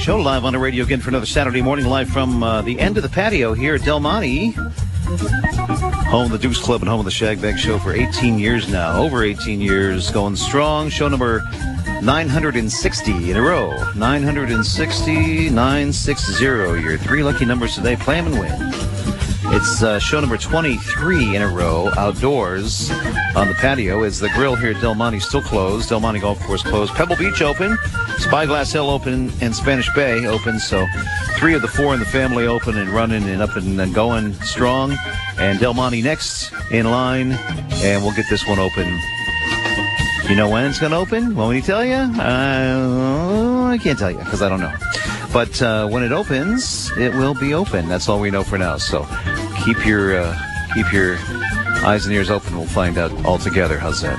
Show live on the radio again for another Saturday morning, live from uh, the end of the patio here at Del Monte. Home of the Dukes Club and home of the Shag Bag Show for 18 years now. Over 18 years, going strong. Show number 960 in a row. 960, 960. Your three lucky numbers today. Play them and win. It's uh, show number 23 in a row outdoors on the patio. Is the grill here at Del Monte still closed? Del Monte Golf Course closed. Pebble Beach open. Spyglass Hill open and Spanish Bay open. So three of the four in the family open and running and up and going strong. And Del Monte next in line. And we'll get this one open. You know when it's going to open? Want me to tell you? Uh, I can't tell you because I don't know. But uh, when it opens, it will be open. That's all we know for now. So keep your uh, keep your eyes and ears open. We'll find out all together. How's that?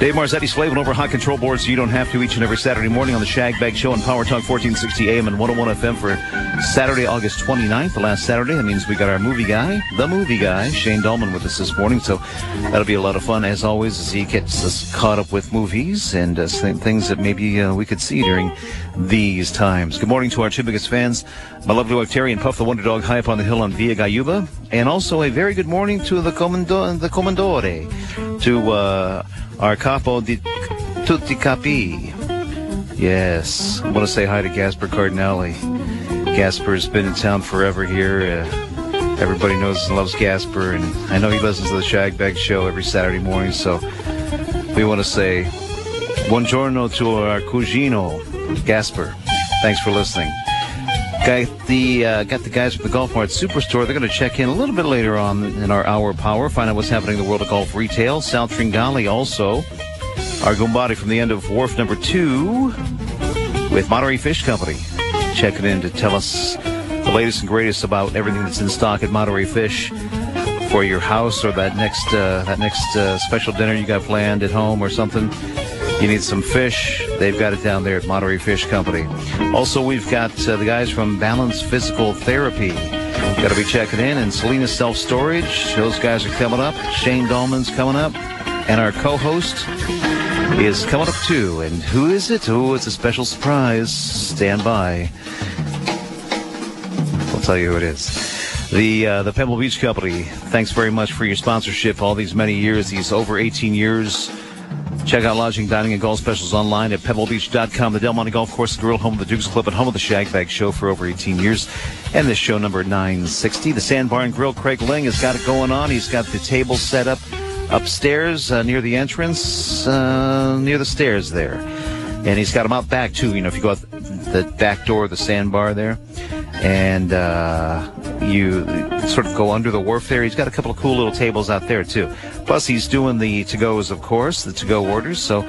Dave Marzetti slaving over hot control boards so you don't have to each and every Saturday morning on the Shag Bag Show on Power Talk 1460 AM and 101 FM for Saturday, August 29th, the last Saturday. That means we got our movie guy, the movie guy, Shane Dolman with us this morning. So that'll be a lot of fun as always as he gets us caught up with movies and uh, things that maybe uh, we could see during these times. Good morning to our biggest fans, my lovely wife Terry and Puff the Wonder Dog high up on the hill on Via Gayuba. And also a very good morning to the, Commando- the Commandore, to uh, our capo di tutti capi. Yes, I want to say hi to Gasper Cardinale. Gasper's been in town forever here. Uh, everybody knows and loves Gasper, and I know he listens to the Shag Bag Show every Saturday morning. So we want to say buongiorno to our cugino, Gasper. Thanks for listening. Got the uh, got the guys from the Golf Mart Superstore. They're going to check in a little bit later on in our hour of power, find out what's happening in the world of golf retail. Sal Tringali also. Our Gumbati from the end of wharf number two with Monterey Fish Company checking in to tell us the latest and greatest about everything that's in stock at Monterey Fish for your house or that next uh, that next uh, special dinner you got planned at home or something. You need some fish, they've got it down there at Monterey Fish Company. Also, we've got uh, the guys from Balance Physical Therapy. Got to be checking in. And Salinas Self Storage, those guys are coming up. Shane Dolman's coming up. And our co host is coming up too. And who is it? Oh, it's a special surprise. Stand by. I'll tell you who it is. The uh, the Pebble Beach Company. Thanks very much for your sponsorship all these many years, these over 18 years Check out lodging, dining, and golf specials online at pebblebeach.com. The Del Monte Golf Course, the grill, home of the Dukes Club, and home of the Shag Bag Show for over 18 years. And this show number 960. The Sandbar and Grill, Craig Ling has got it going on. He's got the table set up upstairs uh, near the entrance, uh, near the stairs there. And he's got them out back, too. You know, if you go out the back door of the sandbar there, and uh, you sort of go under the wharf there. He's got a couple of cool little tables out there too. Plus, he's doing the to-goes, of course, the to-go orders. So,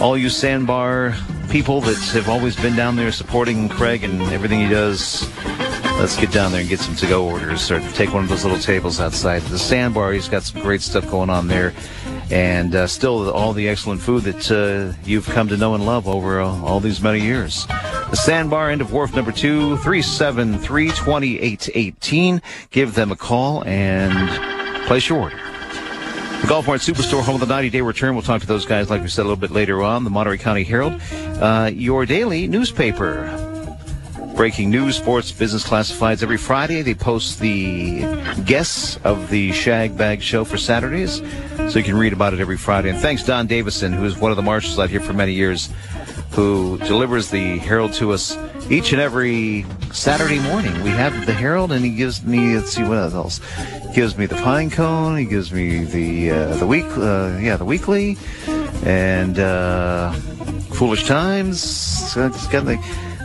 all you sandbar people that have always been down there supporting Craig and everything he does, let's get down there and get some to-go orders. Or take one of those little tables outside the sandbar. He's got some great stuff going on there and uh, still all the excellent food that uh, you've come to know and love over uh, all these many years. The Sandbar, end of wharf number two, 373 2818. Give them a call and place your order. The Golf Mart Superstore, home of the 90 day return. We'll talk to those guys, like we said a little bit later on. The Monterey County Herald, uh, your daily newspaper. Breaking news, sports, business classifieds. Every Friday, they post the guests of the Shag Bag Show for Saturdays. So you can read about it every Friday. And thanks, Don Davison, who is one of the marshals out here for many years, who delivers the Herald to us each and every Saturday morning. We have the Herald, and he gives me, let's see what else. He gives me the Pine Cone. He gives me the, uh, the week, uh, yeah, the weekly, and, uh, Foolish Times. It's got the,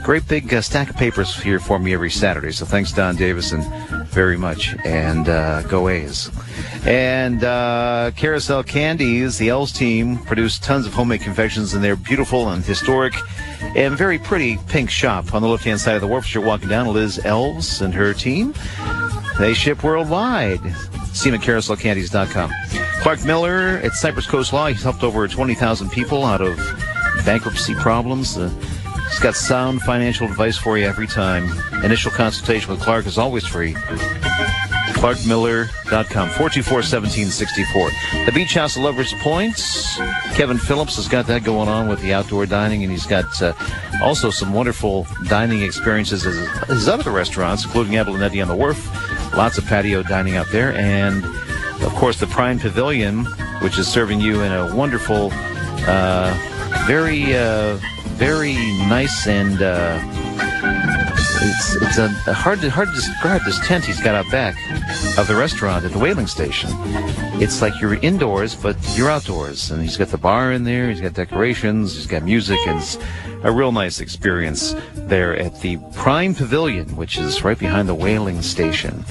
great big uh, stack of papers here for me every Saturday. So thanks, Don Davison, very much. And uh, go A's. And uh, Carousel Candies, the Elves team, produced tons of homemade confections in their beautiful and historic and very pretty pink shop on the left-hand side of the wharf. You're walking down, Liz Elves and her team. They ship worldwide. See them at carouselcandies.com. Clark Miller at Cypress Coast Law. He's helped over 20,000 people out of bankruptcy problems. Uh, he's got sound financial advice for you every time. Initial consultation with Clark is always free. ClarkMiller.com, 424-1764. The Beach House Lovers Points. Kevin Phillips has got that going on with the outdoor dining, and he's got uh, also some wonderful dining experiences at his other restaurants, including Abalonetti on the Wharf. Lots of patio dining out there, and of course the Prime Pavilion, which is serving you in a wonderful, uh, very, uh, very nice and uh, it's it's a, a hard to hard to describe this tent he's got out back of the restaurant at the whaling station. It's like you're indoors, but you're outdoors, and he's got the bar in there. He's got decorations. He's got music, and it's a real nice experience there at the Prime Pavilion, which is right behind the whaling station.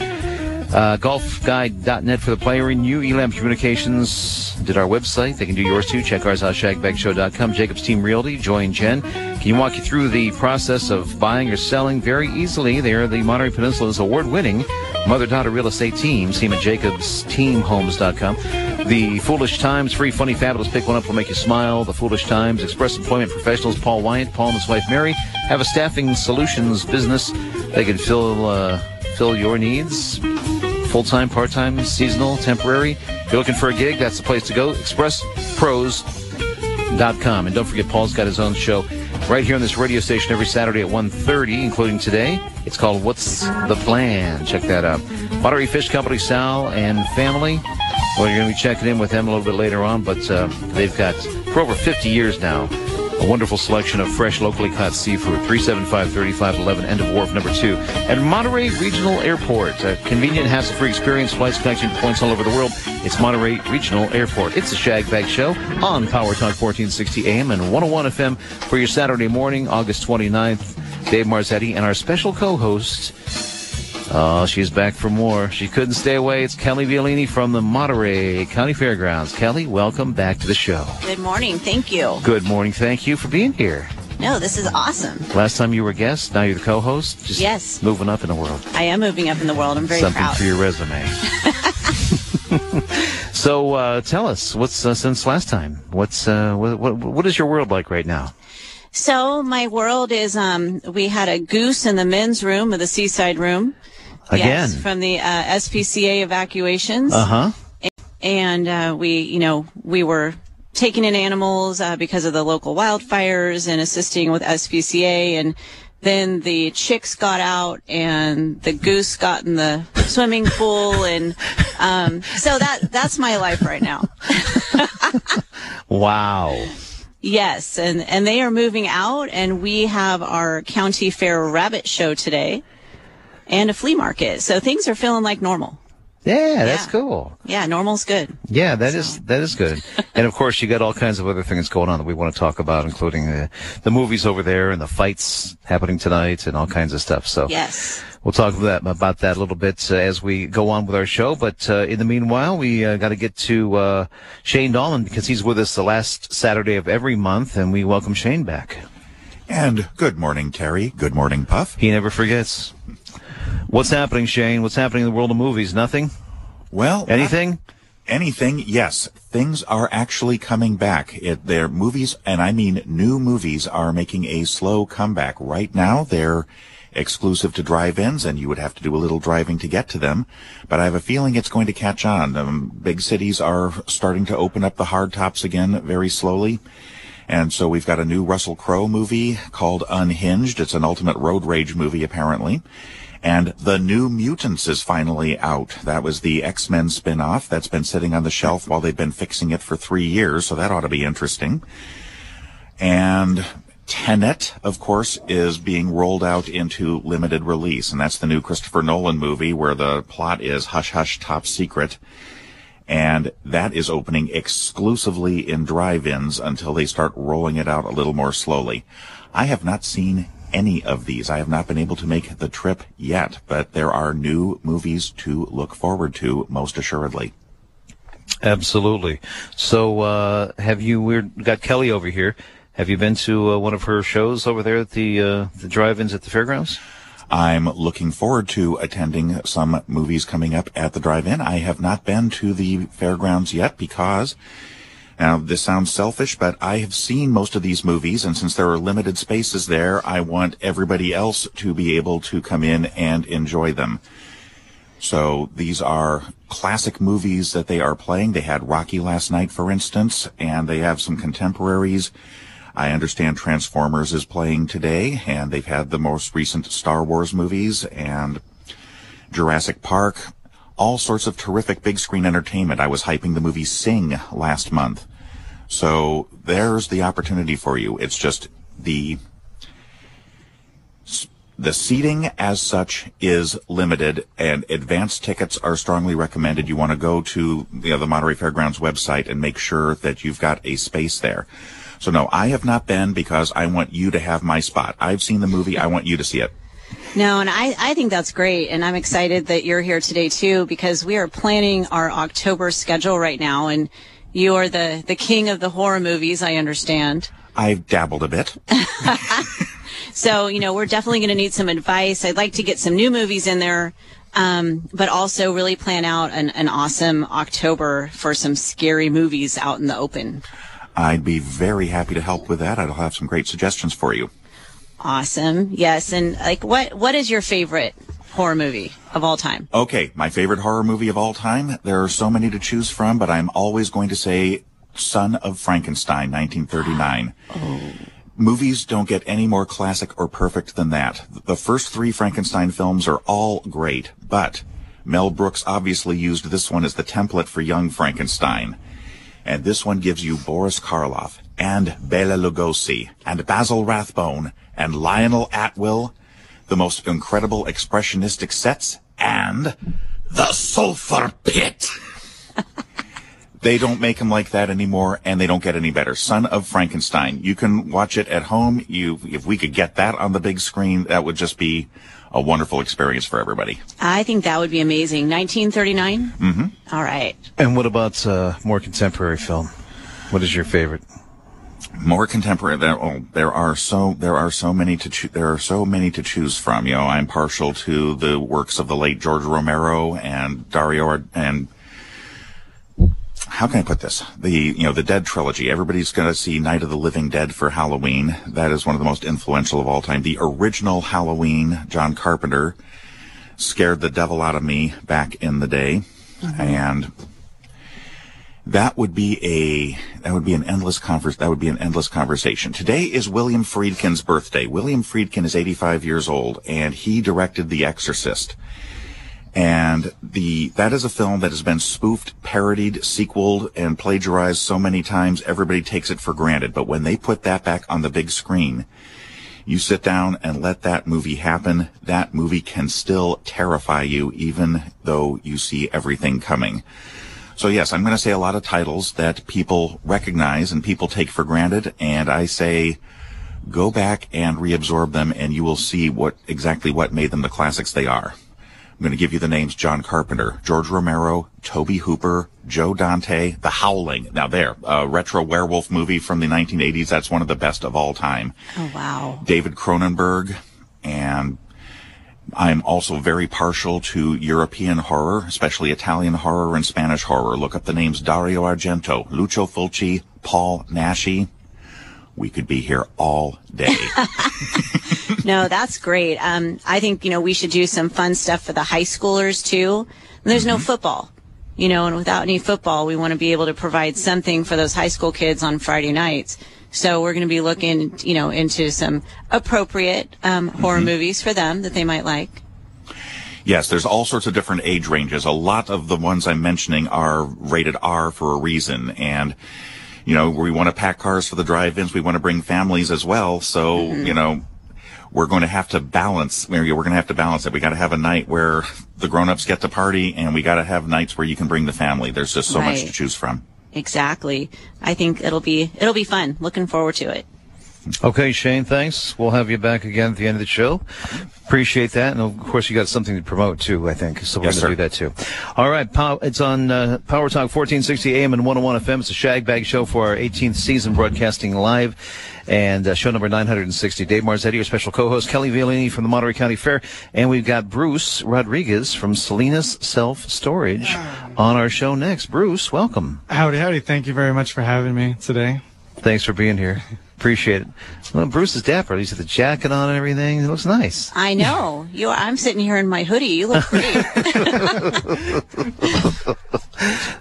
Uh, golfguide.net for the player in. Elam Communications did our website. They can do yours too. Check ours out, shagbagshow.com. Jacob's Team Realty. Join Jen. Can you walk you through the process of buying or selling very easily? They're the Monterey Peninsula's award-winning mother-daughter real estate team. See them at jacobsteamhomes.com. The Foolish Times, free, funny, fabulous. Pick one up will make you smile. The Foolish Times, Express Employment Professionals, Paul Wyatt, Paul and his wife Mary, have a staffing solutions business. They can fill uh, fill your needs full-time, part-time, seasonal, temporary. If you're looking for a gig, that's the place to go. ExpressPros.com. And don't forget, Paul's got his own show right here on this radio station every Saturday at 1.30, including today. It's called What's the Plan? Check that out. Monterey Fish Company, Sal and family. Well, you're going to be checking in with them a little bit later on, but uh, they've got, for over 50 years now, a wonderful selection of fresh, locally caught seafood. 375-3511, end of wharf number two. And Monterey Regional Airport. A convenient, hassle-free experience. Flights connecting points all over the world. It's Monterey Regional Airport. It's the Shag Bag Show on Power Talk 1460 AM and 101 FM for your Saturday morning, August 29th. Dave Marzetti and our special co-host, Oh, she's back for more. She couldn't stay away. It's Kelly Violini from the Monterey County Fairgrounds. Kelly, welcome back to the show. Good morning. Thank you. Good morning. Thank you for being here. No, this is awesome. Last time you were a guest, now you're the co-host. Just yes. Moving up in the world. I am moving up in the world. I'm very proud. Something proud. for your resume. so uh, tell us, what's uh, since last time? What's uh, what, what what is your world like right now? So my world is um we had a goose in the men's room of the seaside room. Again. Yes, from the uh, SPCA evacuations. Uh huh. and uh, we, you know, we were taking in animals uh, because of the local wildfires and assisting with SPCA. And then the chicks got out and the goose got in the swimming pool. And um, so that that's my life right now. Wow. Yes, and and they are moving out, and we have our county fair rabbit show today, and a flea market. So things are feeling like normal. Yeah, that's Yeah. cool. Yeah, normal's good. Yeah, that is that is good. and of course, you got all kinds of other things going on that we want to talk about, including the the movies over there and the fights happening tonight and all kinds of stuff. So Yes. we'll talk about that, about that a little bit uh, as we go on with our show. But uh, in the meanwhile, we uh, got to get to uh, Shane Dolan because he's with us the last Saturday of every month, and we welcome Shane back. And good morning, Terry. Good morning, Puff. He never forgets. What's happening, Shane? What's happening in the world of movies? Nothing? Well, Anything? anything? Yes, things are actually coming back. It, their movies, and I mean new movies, are making a slow comeback. Right now, they're exclusive to drive-ins, and you would have to do a little driving to get to them. But I have a feeling it's going to catch on. Um, big cities are starting to open up the hard tops again very slowly. And so we've got a new Russell Crowe movie called Unhinged. It's an ultimate road rage movie, apparently. And The New Mutants is finally out. That was the X-Men spin-off that's been sitting on the shelf while they've been fixing it for three years, so that ought to be interesting. And Tenet, of course, is being rolled out into limited release, and that's the new Christopher Nolan movie where the plot is hush hush top secret. And that is opening exclusively in drive-ins until they start rolling it out a little more slowly. I have not seen any of these. I have not been able to make the trip yet, but there are new movies to look forward to, most assuredly. Absolutely. So, uh, have you, we've got Kelly over here. Have you been to uh, one of her shows over there at the, uh, the drive-ins at the fairgrounds? I'm looking forward to attending some movies coming up at the drive-in. I have not been to the fairgrounds yet because now this sounds selfish, but I have seen most of these movies and since there are limited spaces there, I want everybody else to be able to come in and enjoy them. So these are classic movies that they are playing. They had Rocky last night, for instance, and they have some contemporaries. I understand Transformers is playing today, and they've had the most recent Star Wars movies and Jurassic Park. All sorts of terrific big screen entertainment. I was hyping the movie Sing last month. So there's the opportunity for you. It's just the the seating as such is limited and advanced tickets are strongly recommended. You want to go to you know, the Monterey Fairgrounds website and make sure that you've got a space there. So no, I have not been because I want you to have my spot. I've seen the movie. I want you to see it. No, and I, I think that's great. And I'm excited that you're here today too, because we are planning our October schedule right now. And you are the, the king of the horror movies, I understand. I've dabbled a bit. So, you know, we're definitely going to need some advice. I'd like to get some new movies in there, um, but also really plan out an, an awesome October for some scary movies out in the open. I'd be very happy to help with that. I'll have some great suggestions for you. Awesome. Yes. And like, what, what is your favorite horror movie of all time? Okay. My favorite horror movie of all time. There are so many to choose from, but I'm always going to say Son of Frankenstein, 1939. Oh movies don't get any more classic or perfect than that. The first three Frankenstein films are all great, but Mel Brooks obviously used this one as the template for young Frankenstein. And this one gives you Boris Karloff and Bela Lugosi and Basil Rathbone and Lionel Atwill, the most incredible expressionistic sets, and the sulfur pit. They don't make them like that anymore, and they don't get any better. Son of Frankenstein. You can watch it at home. You, if we could get that on the big screen, that would just be a wonderful experience for everybody. I think that would be amazing. 1939. Mm-hmm. All right. And what about uh, more contemporary film? What is your favorite? More contemporary. There, oh, there are so there are so many to cho- there are so many to choose from. You know, I'm partial to the works of the late George Romero and Dario and how can I put this? The, you know, the Dead trilogy. Everybody's going to see Night of the Living Dead for Halloween. That is one of the most influential of all time. The original Halloween, John Carpenter, scared the devil out of me back in the day. Mm-hmm. And that would be a, that would be an endless converse, that would be an endless conversation. Today is William Friedkin's birthday. William Friedkin is 85 years old and he directed The Exorcist. And the that is a film that has been spoofed, parodied, sequeled, and plagiarized so many times everybody takes it for granted. But when they put that back on the big screen, you sit down and let that movie happen, that movie can still terrify you even though you see everything coming. So yes, I'm going to say a lot of titles that people recognize and people take for granted. And I say, go back and reabsorb them and you will see what exactly what made them the classics they are. I'm going to give you the names John Carpenter, George Romero, Tobe Hooper, Joe Dante, The Howling. Now there, a retro werewolf movie from the 1980s. That's one of the best of all time. Oh, wow. David Cronenberg. And I'm also very partial to European horror, especially Italian horror and Spanish horror. Look up the names Dario Argento, Lucio Fulci, Paul Naschy. We could be here all day. no, that's great. Um, I think, you know, we should do some fun stuff for the high schoolers too. And there's mm-hmm. no football, you know, and without any football, we want to be able to provide something for those high school kids on Friday nights. So we're going to be looking, you know, into some appropriate um, horror mm-hmm. movies for them that they might like. Yes, there's all sorts of different age ranges. A lot of the ones I'm mentioning are rated R for a reason. And, you know, we want to pack cars for the drive-ins. We want to bring families as well. So, mm-hmm. you know, we're going to have to balance, we're going to have to balance it. We got to have a night where the grown-ups get to party and we got to have nights where you can bring the family. There's just so right. much to choose from. Exactly. I think it'll be, it'll be fun. Looking forward to it. Okay, Shane, thanks. We'll have you back again at the end of the show. Appreciate that. And of course, you got something to promote too, I think. So we're Yes, going to do that too. All right. Pow- it's on uh, Power Talk 1460 AM and 101 FM. It's a Shag Bag show for our 18th season broadcasting live and uh, show number 960. Dave Marzetti, your special co-host, Kelly Violini from the Monterey County Fair. And we've got Bruce Rodriguez from Salinas Self Storage on our show next. Bruce, welcome. Howdy, howdy. Thank you very much for having me today. Thanks for being here. Appreciate it. Well, Bruce is dapper. He's got the jacket on and everything. It looks nice. I know. You I'm sitting here in my hoodie. You look great.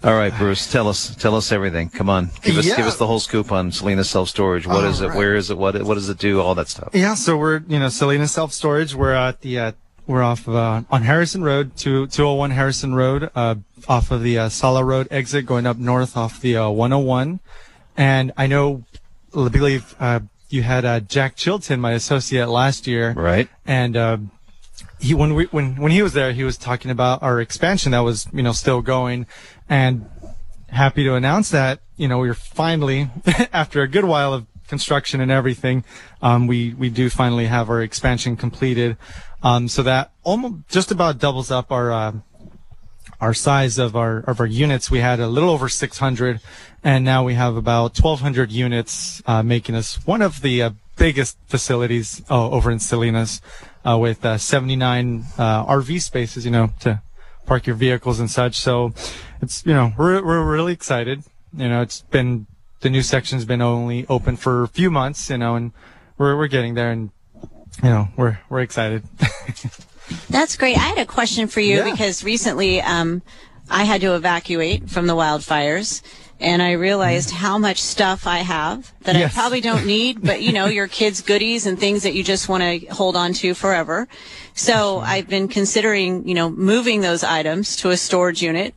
All right, Bruce, tell us, tell us everything. Come on, give us, Yeah. give us the whole scoop on Salinas Self Storage. What is All it? right. Where is it? What, what does it do? All that stuff. Yeah, so we're, you know, Salinas Self Storage. We're at the, uh, we're off of, uh, on Harrison Road, two, 201 Harrison Road, uh, off of the, uh, Sala Road exit going up north off the, uh, 101. And I know, I believe, uh, you had, uh, Jack Chilton, my associate last year. Right. and uh, he when we when when he was there, he was talking about our expansion that was you know still going, and happy to announce that you know we're finally after a good while of construction and everything, um, we we do finally have our expansion completed, um, so that almost just about doubles up our. Uh, our size of our of our units. We had a little over 600, and now we have about 1,200 units, uh, making us one of the uh, biggest facilities uh, over in Salinas, uh, with uh, 79 uh, RV spaces. You know, to park your vehicles and such. So, it's you know we're we're really excited. You know, it's been the new section's been only open for a few months. You know, and we're we're getting there, and you know we're we're excited. That's great. I had a question for you Yeah. because recently um, I had to evacuate from the wildfires. And I realized how much stuff I have that Yes. I probably don't need, but you know, your kids' goodies and things that you just want to hold on to forever. So I've been considering, you know, moving those items to a storage unit.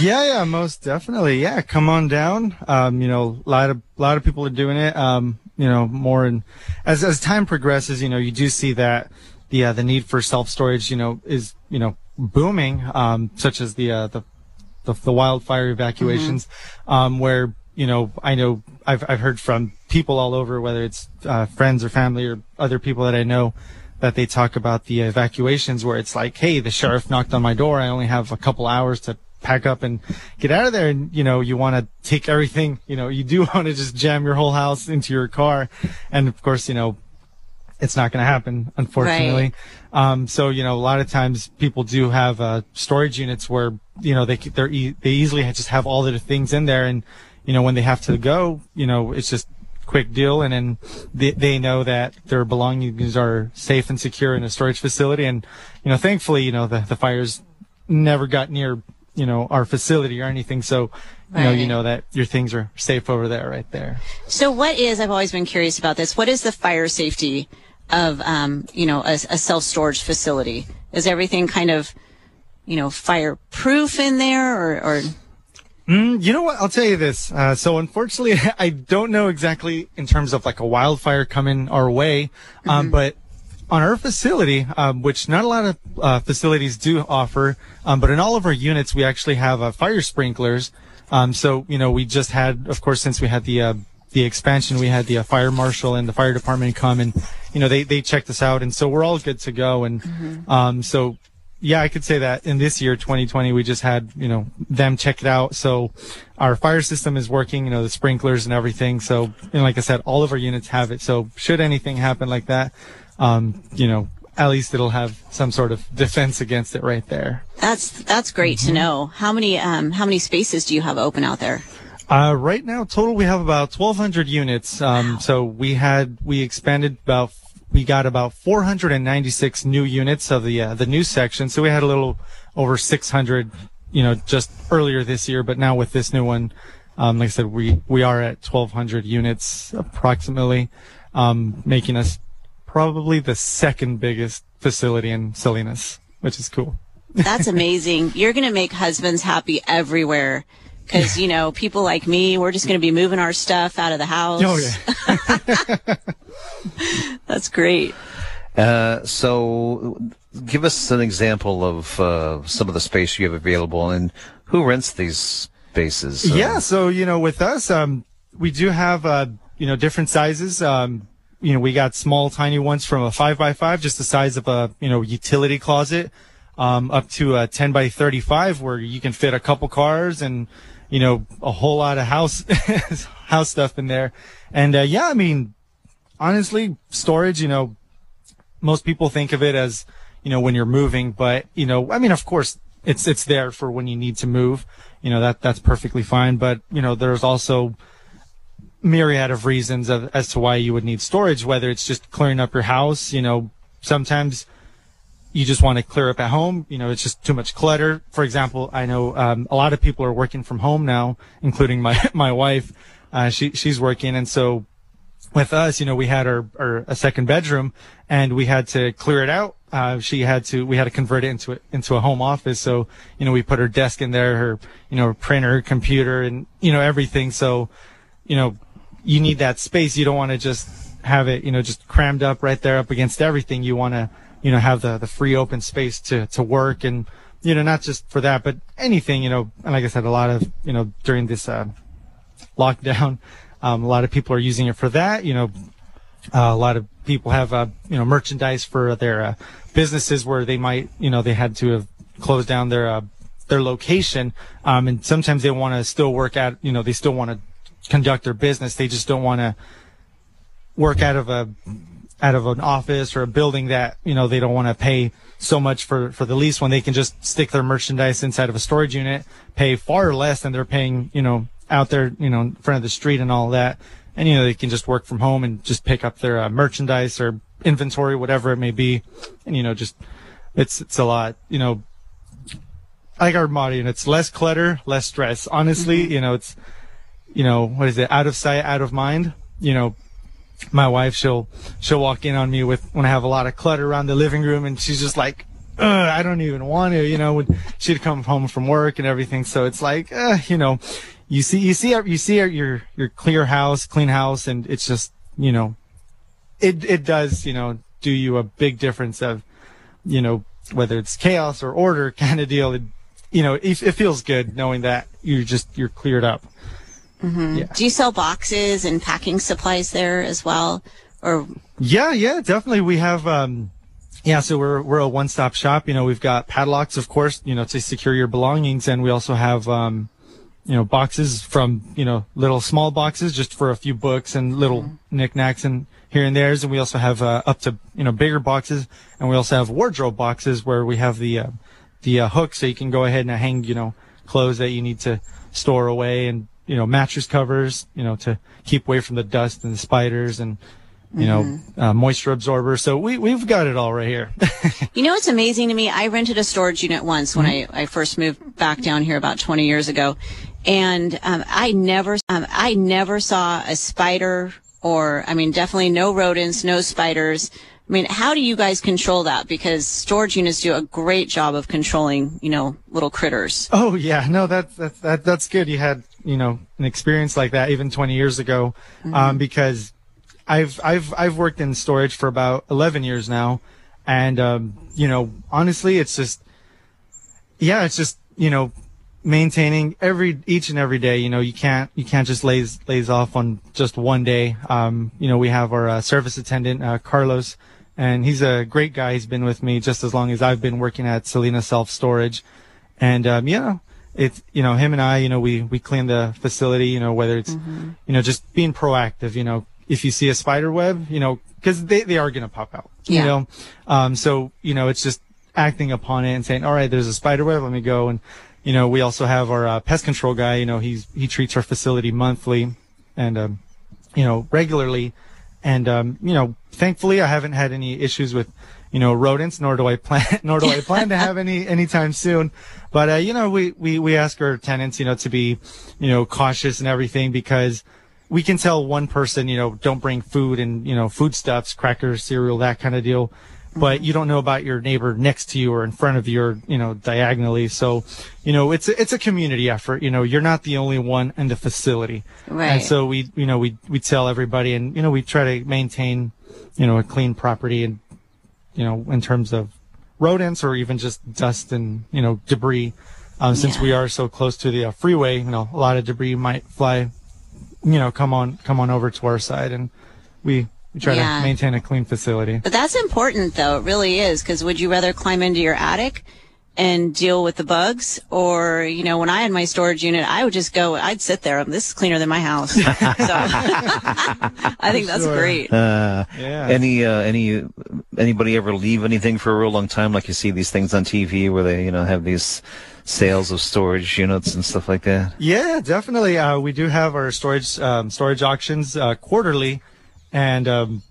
yeah, yeah, most definitely. Yeah, come on down. Um, you know, a lot of a lot of people are doing it. Um, you know, more and as as time progresses, you know, you do see that the uh, the need for self storage, you know, is you know booming. Um, such as the uh, the, the the wildfire evacuations, um, where you know I know I've I've heard from people all over, whether it's uh, friends or family or other people that I know that they talk about the evacuations where it's like, hey, the sheriff knocked on my door. I only have a couple hours to pack up and get out of there. And, you know, you want to take everything, you know, you do want to just jam your whole house into your car. And of course, you know, it's not going to happen, unfortunately. Um, so, you know, a lot of times people do have, uh, storage units where, you know, they, they're, e- they easily just have all their things in there. And, you know, when they have to go, you know, it's just quick deal. And then they, they know that their belongings are safe and secure in a storage facility. And, you know, thankfully, you know, the, the fires never got near, you know, our facility or anything. So, you know, you know that your things are safe over there, right there. So what is, I've always been curious about this, what is the fire safety of, um, you know, a, a self-storage facility? Is everything kind of, you know, fireproof in there or, or Mm, you know what? I'll tell you this. Uh, so unfortunately, I don't know exactly in terms of like a wildfire coming our way, um, but on our facility, um, which not a lot of uh, facilities do offer, um, but in all of our units, we actually have uh, fire sprinklers. Um, so you know, we just had, of course, since we had the uh, the expansion, we had the uh, fire marshal and the fire department come and you know they they checked us out, and so we're all good to go. And um, so yeah, I could say that in this year, 2020, we just had, you know, them check it out. So our fire system is working, you know, the sprinklers and everything. So, and like I said, all of our units have it. So should anything happen like that, um, you know, at least it'll have some sort of defense against it right there. that's, that's great to know. How many, um, how many spaces do you have open out there? Uh, right now, total, we have about 1,200 units. Um, so we had, we expanded about, we got about 496 new units of the, uh, the new section. So we had a little over 600, you know, just earlier this year. But now with this new one, um, like I said, we, we are at 1,200 units approximately, um, making us probably the second biggest facility in Salinas, which is cool. That's amazing. You're going to make husbands happy everywhere. Cause, you know, people like me, we're just going to be moving our stuff out of the house. Oh, yeah. That's great. Uh, so give us an example of, uh, some of the space you have available and who rents these spaces. Uh, Yeah, so you know, with us, um, we do have uh, you know different sizes. Um, you know, we got small, tiny ones from a five by five, just the size of a, you know, utility closet, um, up to a 10 by 35 where you can fit a couple cars and, you know, a whole lot of house, house stuff in there. And, uh, yeah, I mean, honestly, storage, you know, most people think of it as, you know, when you're moving, but, you know, I mean, of course, it's, it's there for when you need to move. You know, that, that's perfectly fine. But, you know, there's also, myriad of reasons of, as to why you would need storage, whether it's just clearing up your house, you know, sometimes you just want to clear up at home. You know, it's just too much clutter. For example, I know, um, a lot of people are working from home now, including my, my wife. Uh, she, she's working. And so with us, you know, we had our, our, a second bedroom and we had to clear it out. Uh, she had to, we had to convert it into, into a home office. So, you know, we put her desk in there, her, you know, printer, computer and, you know, everything. So, you know, you need that space. You don't want to just have it, you know, just crammed up right there up against everything. You want to, you know, have the, the free open space to, to work and, you know, not just for that, but anything, you know, and like I said, a lot of, you know, during this, uh, lockdown, um, a lot of people are using it for that, you know, uh, a lot of people have, uh, you know, merchandise for their, uh, businesses where they might, you know, they had to have closed down their, uh, their location. Um, and sometimes they want to still work at, you know, they still want to conduct their business. They just don't want to work out of a out of an office or a building that you know they don't want to pay so much for for the lease when they can just stick their merchandise inside of a storage unit, pay far less than they're paying you know out there you know in front of the street and all that, and you know they can just work from home and just pick up their uh, merchandise or inventory whatever it may be, and you know just it's it's a lot you know. I like our motto, and it's less clutter, less stress. Honestly, mm-hmm. you know, it's you know, what is it? Out of sight, out of mind. You know, my wife, she'll, she'll walk in on me with, when I have a lot of clutter around the living room and she's just like, I don't even want to, you know, when she'd come home from work and everything. So it's like, uh, you know, you see, you see, you see your, your clear house, clean house, and it's just, you know, it, it does, you know, do you a big difference of, you know, whether it's chaos or order kind of deal. It, you know, it, it feels good knowing that you're just, you're cleared up. Mm-hmm. Yeah. Do you sell boxes and packing supplies there as well? Or yeah, yeah, definitely. We have, um, yeah, so we're we're a one stop shop. You know, we've got padlocks, of course, you know, to secure your belongings, and we also have, um, you know, boxes from you know little small boxes just for a few books and little mm-hmm. knickknacks and here and there's, and we also have uh, up to you know bigger boxes, and we also have wardrobe boxes where we have the uh, the uh, hook so you can go ahead and hang you know clothes that you need to store away and you know, mattress covers, you know, to keep away from the dust and the spiders and, you mm-hmm. know, uh, moisture absorber. So we, we've got it all right here. you know, what's amazing to me. I rented a storage unit once when mm-hmm. I, I first moved back down here about 20 years ago. And, um, I never, um, I never saw a spider or, I mean, definitely no rodents, no spiders. I mean, how do you guys control that? Because storage units do a great job of controlling, you know, little critters. Oh yeah, no, that's that's that, that's good. You had you know an experience like that even 20 years ago, mm-hmm. um, because I've I've I've worked in storage for about 11 years now, and um, you know honestly, it's just yeah, it's just you know maintaining every each and every day you know you can't you can't just lays lays off on just one day um you know we have our uh, service attendant uh, carlos and he's a great guy. He's been with me just as long as i've been working at Salinas Self Storage and um you know it's you know him and I you know we we clean the facility you know whether it's mm-hmm. you know just being proactive you know. If you see a spider web you know because they they are gonna pop out yeah. you know. Um so you know it's just acting upon it and saying all right there's a spider web. Let me go. And you know we also have our uh, pest control guy. You know he's he treats our facility monthly. And um you know regularly and um you know thankfully I haven't had any issues with you know, rodents, nor do I plan, nor do I plan to have any anytime soon. But, uh, you know, we, we, we ask our tenants, you know, to be, you know, cautious and everything because we can tell one person, you know, don't bring food and, you know, foodstuffs, crackers, cereal, that kind of deal. But you don't know about your neighbor next to you or in front of you or, you know, diagonally. So, you know, it's, a, it's a community effort. You know, you're not the only one in the facility. Right. And so we, you know, we, we tell everybody and, you know, we try to maintain, you know, a clean property and you know, in terms of rodents or even just dust and, you know, debris. Um, since yeah. we are so close to the uh, freeway, you know, a lot of debris might fly, you know, come on, come on over to our side and we, we try Yeah. to maintain a clean facility. But that's important, though. It really is. Because would you rather climb into your attic and deal with the bugs, or you know, when I had my storage unit, I would just go. I'd sit there. This is cleaner than my house. so I think that's Sure. great. Uh, Yeah. Any uh, any anybody ever leave anything for a real long time? Like you see these things on TV where they you know have these sales of storage units and stuff like that. Yeah, definitely. Uh, we do have our storage um, storage auctions uh, quarterly, and um,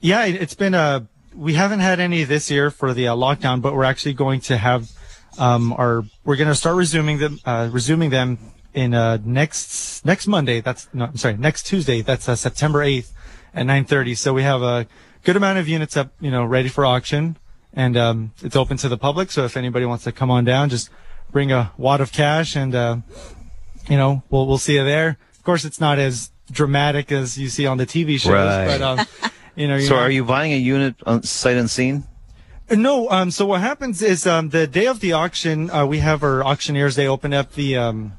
yeah, it, it's been a. We haven't had any this year for the uh, lockdown, but we're actually going to have um, our. We're going to start resuming them. Uh, resuming them in uh, next next Monday. That's I'm sorry, next Tuesday. That's uh, September eighth at nine thirty. So we have a good amount of units up, you know, ready for auction, and um, it's open to the public. So if anybody wants to come on down, just bring a wad of cash, and uh, you know, we'll we'll see you there. Of course, it's not as dramatic as you see on the TV shows, Right. but um, you know, So not- are you buying a unit on sight unseen? no, um, so what happens is um, the day of the auction, uh, we have our auctioneers. They open up the um,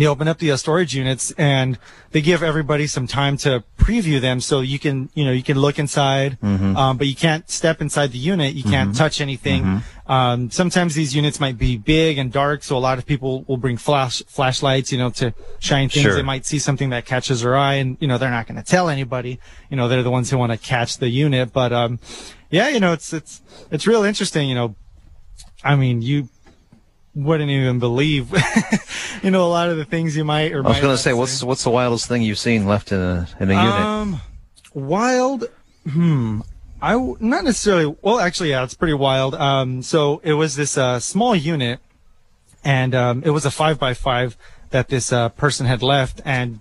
they open up the uh, storage units and they give everybody some time to preview them, so you can you know you can look inside, um, but you can't step inside the unit. You can't touch anything. Um, sometimes these units might be big and dark, so a lot of people will bring flash flashlights, you know, to shine things. Sure. They might see something that catches their eye, and you know they're not going to tell anybody. You know, they're the ones who want to catch the unit, but um, yeah, you know, it's it's it's real interesting. You know, I mean, you wouldn't even believe, you know, a lot of the things you might or I was going to say, what's what's the wildest thing you've seen left in a in a unit? um wild? Hmm. I not necessarily. Well, actually, yeah, it's pretty wild. Um, so it was this uh, small unit, and um, it was a five by five that this uh, person had left, and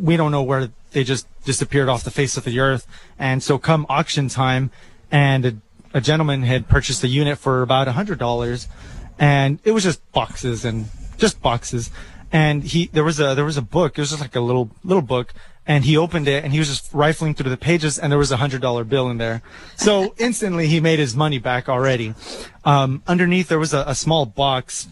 we don't know where they just disappeared off the face of the earth. And so, come auction time, and a, a gentleman had purchased a unit for about a hundred dollars, and it was just boxes and just boxes. And he there was a there was a book. It was just like a little little book, and he opened it and he was just rifling through the pages, and there was a hundred dollar bill in there. So instantly he made his money back already. Um, underneath there was a, a small box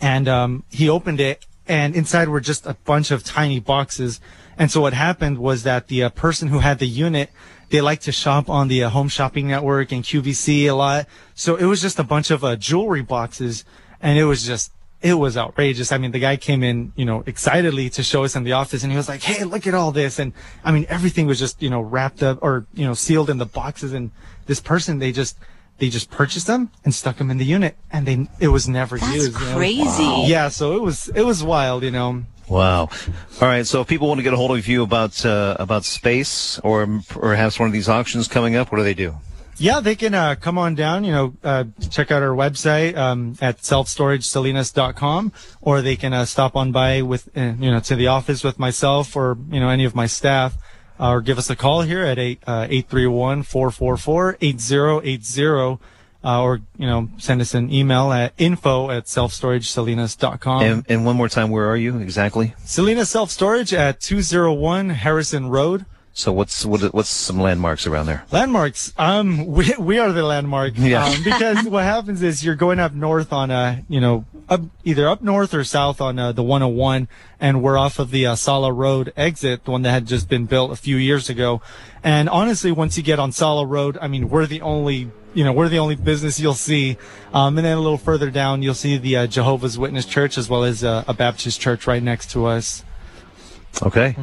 and um, he opened it, and inside were just a bunch of tiny boxes. And so what happened was that the uh, person who had the unit, they like to shop on the uh, Home Shopping Network and QVC a lot. So it was just a bunch of uh, jewelry boxes, and it was just. It was outrageous. I mean, the guy came in, you know, excitedly to show us in the office and he was like, Hey, look at all this. And I mean, everything was just, you know, wrapped up or, you know, sealed in the boxes. And this person, they just, they just purchased them and stuck them in the unit and they, it was never That's used. you know? crazy. Yeah, so it was it was wild, you know. Wow. All right. So if people want to get a hold of you about uh, about space or perhaps one of these auctions coming up, what do they do? Yeah, they can uh, come on down. You know, uh, check out our website um, at selfstoragesalinas.com, or they can uh, stop on by with uh, you know to the office with myself or you know any of my staff, uh, or give us a call here at eight uh, eight three one four four four eight zero eight zero. Uh, or you know, send us an email at info at selfstoragesalinas.com. and, and one more time, where are you exactly? Salinas Self Storage at 201 Harrison Road. So what's what, what's some landmarks around there? Landmarks. Um, we, we are the landmark. Yeah. Um, because what happens is you're going up north on, uh, you know, up, either up north or south on, uh, the 101 and we're off of the, uh, Sala Road exit, the one that had just been built a few years ago. And honestly, once you get on Sala Road, I mean, we're the only, you know, we're the only business you'll see. Um, and then a little further down, you'll see the, uh, Jehovah's Witness Church as well as, uh, a Baptist church right next to us. Okay.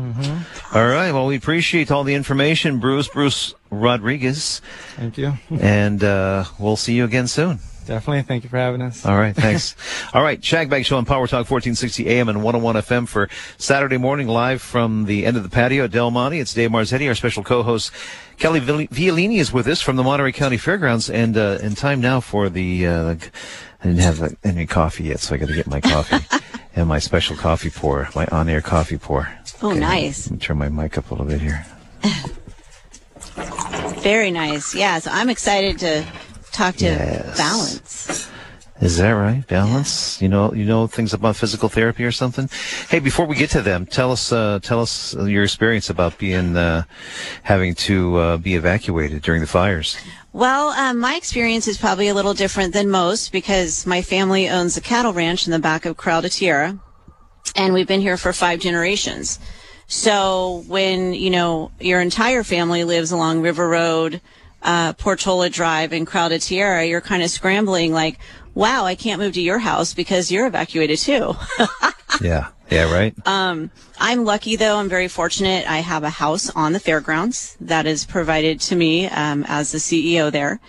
All right. Well, we appreciate all the information, Bruce Bruce Rodriguez, Thank you. and uh, we'll see you again soon. Definitely. Thank you for having us. All right, thanks. All right, Shagbag Show on Power Talk 1460 AM and 101 FM for Saturday morning live from the end of the patio at Del Monte. It's Dave Marzetti, our special co-host. Kelly Vill- Violini is with us from the Monterey County Fairgrounds, and uh, in time now for the. Uh, I didn't have uh, any coffee yet, so I got to get my coffee and my special coffee pour, my on-air coffee pour. Oh, nice. Let me turn my mic up a little bit here. Very nice. Yeah. So I'm excited to talk to Yes. Balance. Is that right? Balance? You know, you know things about physical therapy or something. Hey, before we get to them, tell us, uh, tell us your experience about being, uh, having to uh, be evacuated during the fires. Well, um, my experience is probably a little different than most because my family owns a cattle ranch in the back of Corral de Tierra, and we've been here for five generations. So when, you know, your entire family lives along River Road, uh, Portola Drive and Corral de Tierra, you're kind of scrambling like, wow, I can't move to your house because you're evacuated too. yeah. Yeah, right. Um, I'm lucky though. I'm very fortunate. I have a house on the fairgrounds that is provided to me um, as the CEO there,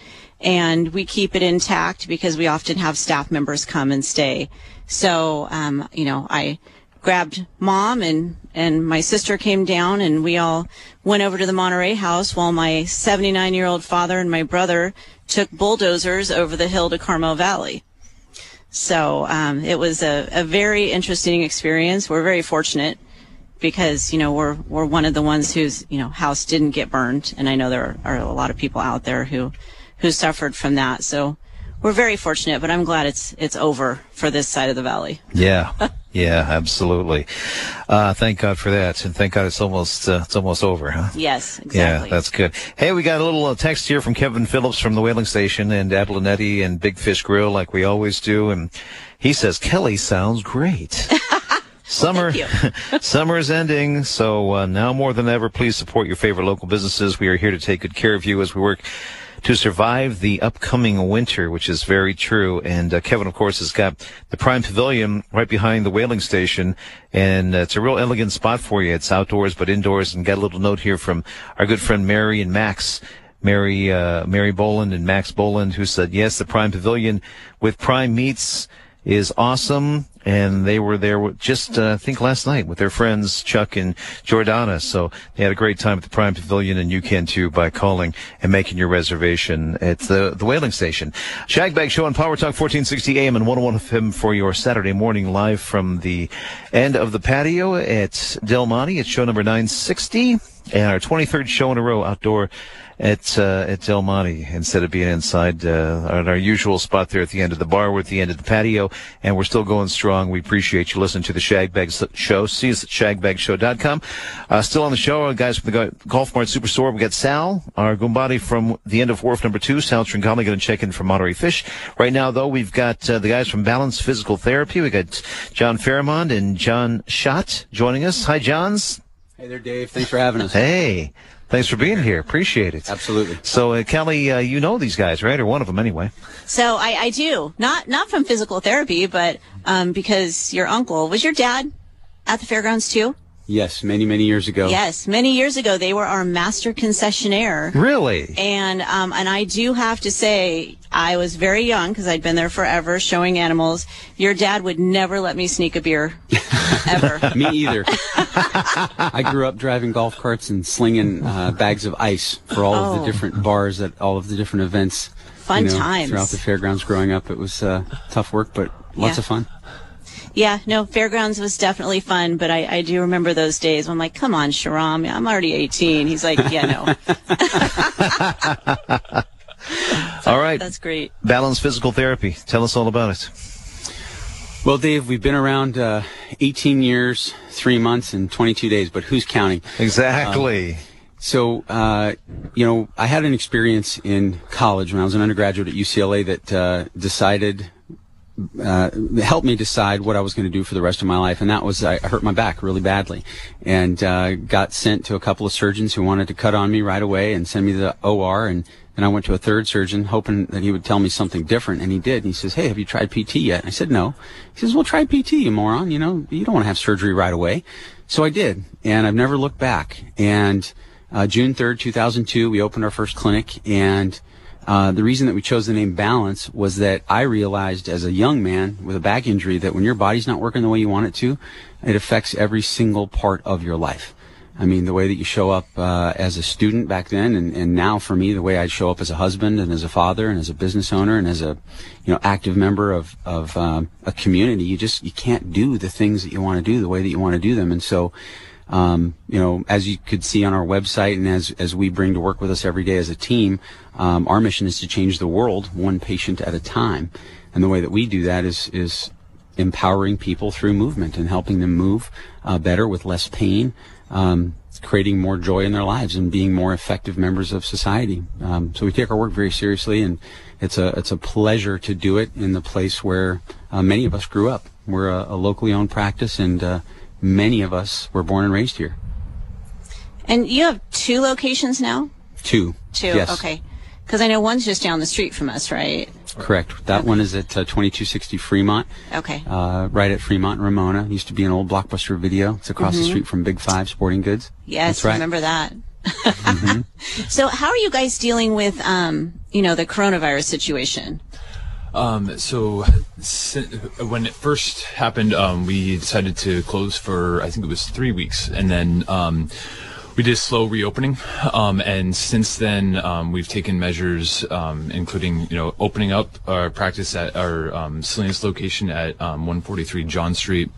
and we keep it intact because we often have staff members come and stay. So, um, you know, I grabbed mom and and my sister came down and we all went over to the Monterey house while my 79 year old father and my brother took bulldozers over the hill to Carmel Valley. So um, it was a, a very interesting experience. We're very fortunate because you know we're we're one of the ones whose you know house didn't get burned, and I know there are, are a lot of people out there who who suffered from that. So we're very fortunate, but I'm glad it's it's over for this side of the valley. Yeah, yeah, absolutely. Uh, thank God for that, and thank God it's almost uh, it's almost over, huh? Yes, exactly. Yeah, that's good. Hey, we got a little uh, text here from Kevin Phillips from the whaling station and Abalonetti and Big Fish Grill, like we always do, and he says Kelly sounds great. Summer, summer is ending, so uh, now more than ever, please support your favorite local businesses. We are here to take good care of you as we work to survive the upcoming winter, which is very true. And uh, Kevin, of course, has got the Prime Pavilion right behind the whaling station, and uh, it's a real elegant spot for you. It's outdoors but indoors. And got a little note here from our good friend Mary and Max. Mary, uh, Mary Boland and Max Boland, who said, yes, the Prime Pavilion with Prime Meats is awesome and they were there just uh, I think last night with their friends Chuck and Jordana. So they had a great time at the Prime Pavilion, and you can too by calling and making your reservation at the the whaling station. Shagbag Show on Power Talk 1460 AM and 101 FM for your Saturday morning live from the end of the patio at Del Monte. It's show number 960 and our 23rd show in a row outdoor at uh, at Del Monte instead of being inside uh, at our usual spot there at the end of the bar. We're at the end of the patio, and we're still going strong. We appreciate you listening to the Shagbag Show. See us at shagbagshow.com. Uh, still on the show, guys from the Golf Mart Superstore. We got Sal, our Goombody from the end of Wharf number two. Sal Tringali going to check in from Monterey Fish. Right now, though, we've got uh, the guys from Balance Physical Therapy. We got John Fairmont and John Schott joining us. Hi, Johns. Hey there, Dave. Thanks for having us. Hey. Thanks for being here. Appreciate it. Absolutely. So, uh, Kelly, uh, you know these guys, right? Or one of them, anyway. So I, I do not not from physical therapy, but um, because your uncle was your dad at the fairgrounds too. Yes, many, many years ago. Yes, many years ago, they were our master concessionaire. Really? And um, and I do have to say, I was very young because I'd been there forever, showing animals. Your dad would never let me sneak a beer, ever. me either. I grew up driving golf carts and slinging uh, bags of ice for all oh. of the oh. different bars at all of the different events. Fun you know, times throughout the fairgrounds. Growing up, it was uh, tough work, but lots yeah. of fun. Yeah, no, fairgrounds was definitely fun, but I, I do remember those days. when I'm like, come on, Sharam, I'm already 18. He's like, yeah, no. all right. That's great. Balance Physical Therapy. Tell us all about it. Well, Dave, we've been around uh, 18 years, three months, and 22 days, but who's counting? Exactly. Um, so, uh, you know, I had an experience in college when I was an undergraduate at UCLA that uh, decided uh, helped me decide what I was going to do for the rest of my life, and that was I hurt my back really badly, and uh, got sent to a couple of surgeons who wanted to cut on me right away and send me to the OR, and then I went to a third surgeon hoping that he would tell me something different, and he did. And he says, "Hey, have you tried PT yet?" And I said, "No." He says, "Well, try PT, you moron. You know, you don't want to have surgery right away." So I did, and I've never looked back. And uh, June third, two thousand two, we opened our first clinic, and uh, the reason that we chose the name Balance was that I realized as a young man with a back injury that when your body's not working the way you want it to, it affects every single part of your life. I mean, the way that you show up uh, as a student back then, and, and now for me, the way I show up as a husband and as a father and as a business owner and as a you know active member of of um, a community, you just you can't do the things that you want to do the way that you want to do them, and so um, you know, as you could see on our website and as, as we bring to work with us every day as a team, um, our mission is to change the world one patient at a time. And the way that we do that is, is empowering people through movement and helping them move uh, better with less pain, um, creating more joy in their lives and being more effective members of society. Um, so we take our work very seriously, and it's a it's a pleasure to do it in the place where uh, many of us grew up. We're a, a locally owned practice, and uh, many of us were born and raised here. And you have two locations now? Two. Two. Yes. Okay. Because I know one's just down the street from us, right? Correct. That one is at uh, 2260 Fremont, Okay. uh, right at Fremont and Ramona. Used to be an old Blockbuster video. It's across the street from Big Five Sporting Goods. Mm-hmm. yes, right. I remember that. Mm-hmm. so, how are you guys dealing with, um, you know, the coronavirus situation? Um, so when it first happened, um, we decided to close for I think it was three weeks, and then um, we did a slow reopening. Um, and since then, um, we've taken measures, um, including you know opening up our practice at our um, Salinas location at um, 143 John Street.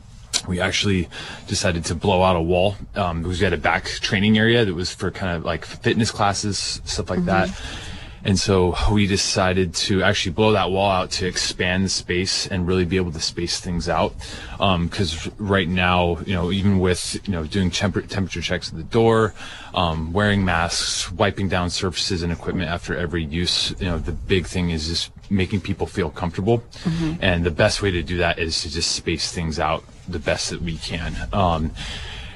We actually decided to blow out a wall um, because we had a back training area that was for kind of like fitness classes, stuff like that. And so we decided to actually blow that wall out to expand the space and really be able to space things out. Because right now, you know, even with you know doing temper- temperature checks at the door, um, wearing masks, wiping down surfaces and equipment after every use, you know, the big thing is just making people feel comfortable. And the best way to do that is to just space things out the best that we can. Um,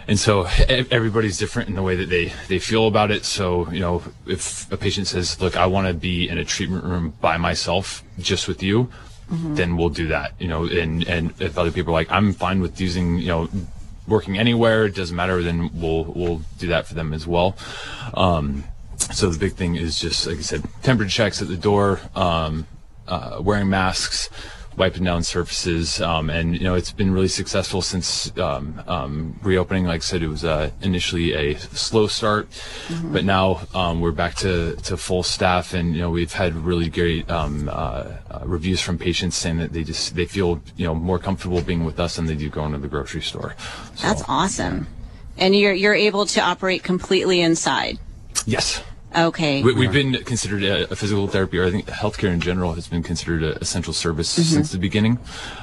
and so everybody's different in the way that they, they feel about it. So, you know, if a patient says, look, I want to be in a treatment room by myself, just with you, then we'll do that, you know, and, and if other people are like, I'm fine with using, you know, working anywhere, it doesn't matter, then we'll, we'll do that for them as well. Um, so the big thing is just, like I said, temperature checks at the door, um, uh, wearing masks, wiping down surfaces, um, and you know it's been really successful since um, um, reopening. Like I said, it was uh, initially a slow start, but now um, we're back to, to full staff, and you know we've had really great um, uh, uh, reviews from patients saying that they just they feel you know more comfortable being with us than they do going to the grocery store. So, That's awesome. And you're you're able to operate completely inside. yes. Okay. We, we've been considered a, a physical therapy, or I think healthcare in general has been considered an essential service since the beginning.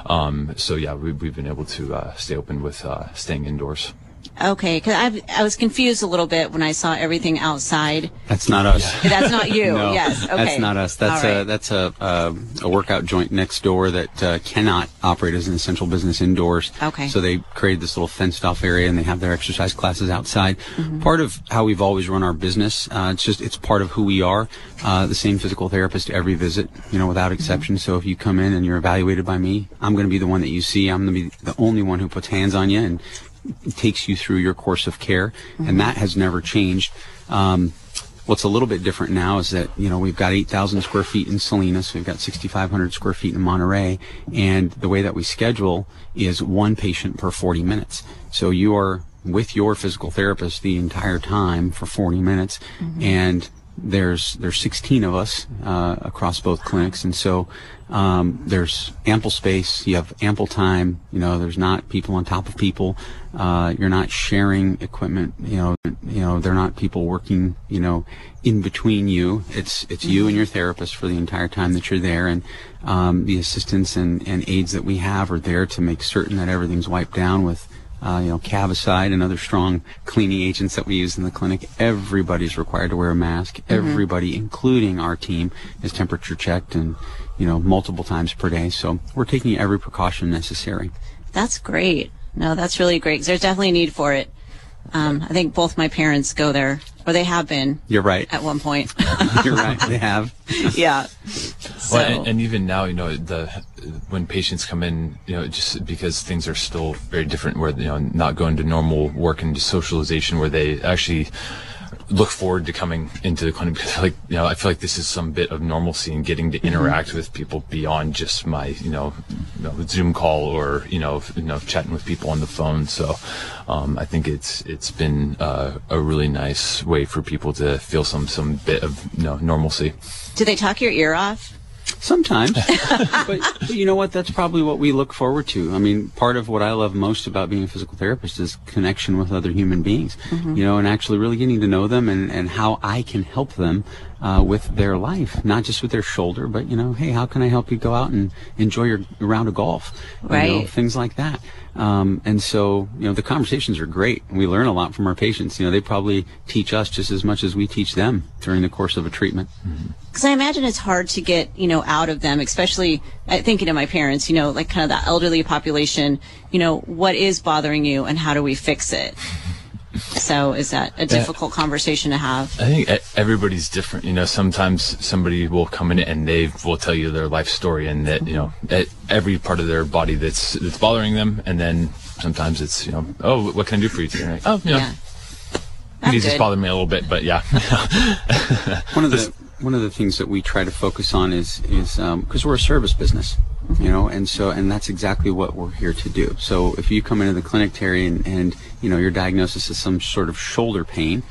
Um, so yeah, we, we've been able to uh, stay open with uh, staying indoors. Okay. Because I I was confused a little bit when I saw everything outside. That's not us. That's not you. No, yes. Okay. that's not us. That's All a right. that's a, a a workout joint next door that uh, cannot operate as an essential business indoors. Okay. So they created this little fenced off area, and they have their exercise classes outside. Mm-hmm. Part of how we've always run our business. Uh, it's just it's part of who we are. Uh, the same physical therapist every visit, you know, without exception. So if you come in and you're evaluated by me, I'm going to be the one that you see. I'm going to be the only one who puts hands on you and takes you through your course of care, and that has never changed. Um, what's a little bit different now is that you know we've got 8,000 square feet in Salinas, we've got 6,500 square feet in Monterey, and the way that we schedule is one patient per 40 minutes. So you are with your physical therapist the entire time for 40 minutes, and there's there's 16 of us uh, across both clinics, and so um, there's ample space. You have ample time. You know, there's not people on top of people. Uh, you're not sharing equipment. You know, you know they're not people working. You know, in between you. It's it's you and your therapist for the entire time that you're there, and um, the assistants and, and aides that we have are there to make certain that everything's wiped down with uh, you know, Cavicide and other strong cleaning agents that we use in the clinic. Everybody's required to wear a mask. Everybody, including our team, is temperature checked and, you know, multiple times per day. So we're taking every precaution necessary. That's great. No, that's really great. there's definitely a need for it. Um, I think both my parents go there, or they have been You're right. at one point. You're right. They have. yeah. So, Well, and, and even now, you know, the when patients come in, you know, just because things are still very different, where you know, not going to normal work and socialization, where they actually look forward to coming into the clinic because, like, you know, I feel like this is some bit of normalcy and getting to interact with people beyond just my, you know, you know, Zoom call or you know, you know, chatting with people on the phone. So, um, I think it's it's been uh, a really nice way for people to feel some some bit of you know normalcy. do they talk your ear off? Sometimes. but, but you know what? That's probably what we look forward to. I mean, part of what I love most about being a physical therapist is connection with other human beings, mm-hmm. you know, and actually really getting to know them and, and how I can help them uh, with their life, not just with their shoulder, but, you know, hey, how can I help you go out and enjoy your round of golf? You know, Right. things like that. Um, and so, you know, the conversations are great. We learn a lot from our patients. You know, they probably teach us just as much as we teach them during the course of a treatment. Because I imagine it's hard to get, you know, out of them, especially uh, thinking of my parents, you know, like kind of that elderly population, you know, what is bothering you and how do we fix it? So is that a difficult conversation to have? I think e- everybody's different. You know, sometimes somebody will come in and they will tell you their life story and that you know at every part of their body that's that's bothering them, and then sometimes it's you know, oh, what can I do for you today? Like, oh, you know, Yeah. That's these just good. bother me a little bit, but yeah. One of the one of the things that we try to focus on is is um, because we're a service business, you mm-hmm. know, and so and that's exactly what we're here to do. So if you come into the clinic, Terry, and, and you know your diagnosis is some sort of shoulder pain,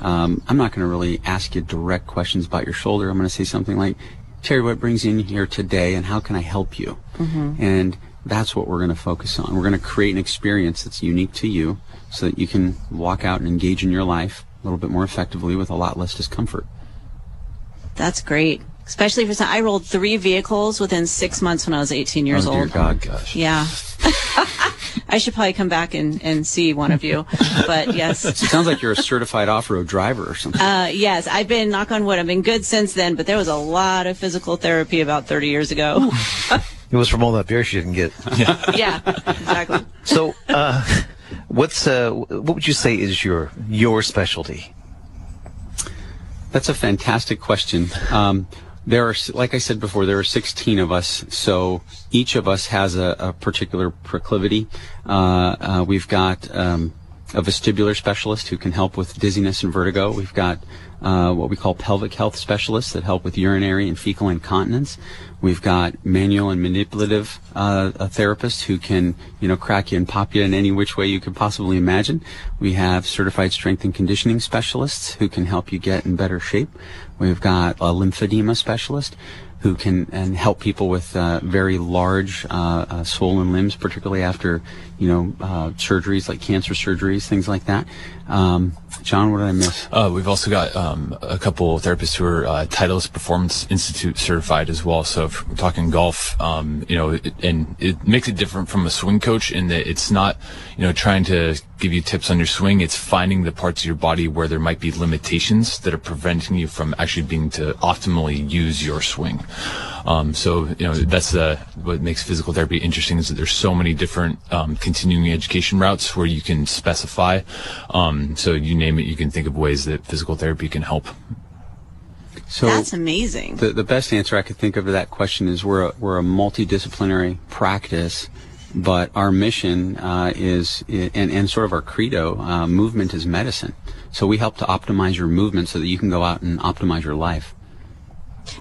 um, I'm not going to really ask you direct questions about your shoulder. I'm going to say something like, Terry, what brings you in here today, and how can I help you? Mm-hmm. And that's what we're going to focus on. We're going to create an experience that's unique to you, so that you can walk out and engage in your life a little bit more effectively with a lot less discomfort. That's great. Especially for some, I rolled three vehicles within six months when I was 18 years oh, dear old. God. Gosh. Yeah. I should probably come back and, and see one of you. But yes. It sounds like you're a certified off-road driver or something. Uh, yes, I've been, knock on wood, I've been good since then, but there was a lot of physical therapy about 30 years ago. It was from all that beer she didn't get. yeah, exactly. So, uh, what's uh, what would you say is your your specialty? That's a fantastic question. Um, there are, like I said before, there are 16 of us, so each of us has a, a particular proclivity. Uh, uh, we've got um, a vestibular specialist who can help with dizziness and vertigo. We've got uh, what we call pelvic health specialists that help with urinary and fecal incontinence. We've got manual and manipulative uh, therapists who can, you know, crack you and pop you in any which way you could possibly imagine. We have certified strength and conditioning specialists who can help you get in better shape. We've got a lymphedema specialist who can and help people with uh, very large uh, uh, swollen limbs, particularly after you know uh, surgeries like cancer surgeries, things like that. Um, John, what did I miss? Uh, we've also got um, a couple therapists who are Titleist Performance Institute certified as well. So if we're talking golf, um, you know, it, and it makes it different from a swing coach in that it's not, you know, trying to give you tips on your swing. It's finding the parts of your body where there might be limitations that are preventing you from actually being to optimally use your swing. Um, so you know that's uh, what makes physical therapy interesting is that there's so many different um, continuing education routes where you can specify. Um, so you name it, you can think of ways that physical therapy can help. So That's amazing. the, the best answer I could think of to that question is we're a, we're a multidisciplinary practice, but our mission uh, is and, and sort of our credo, uh, movement is medicine. So we help to optimize your movement so that you can go out and optimize your life.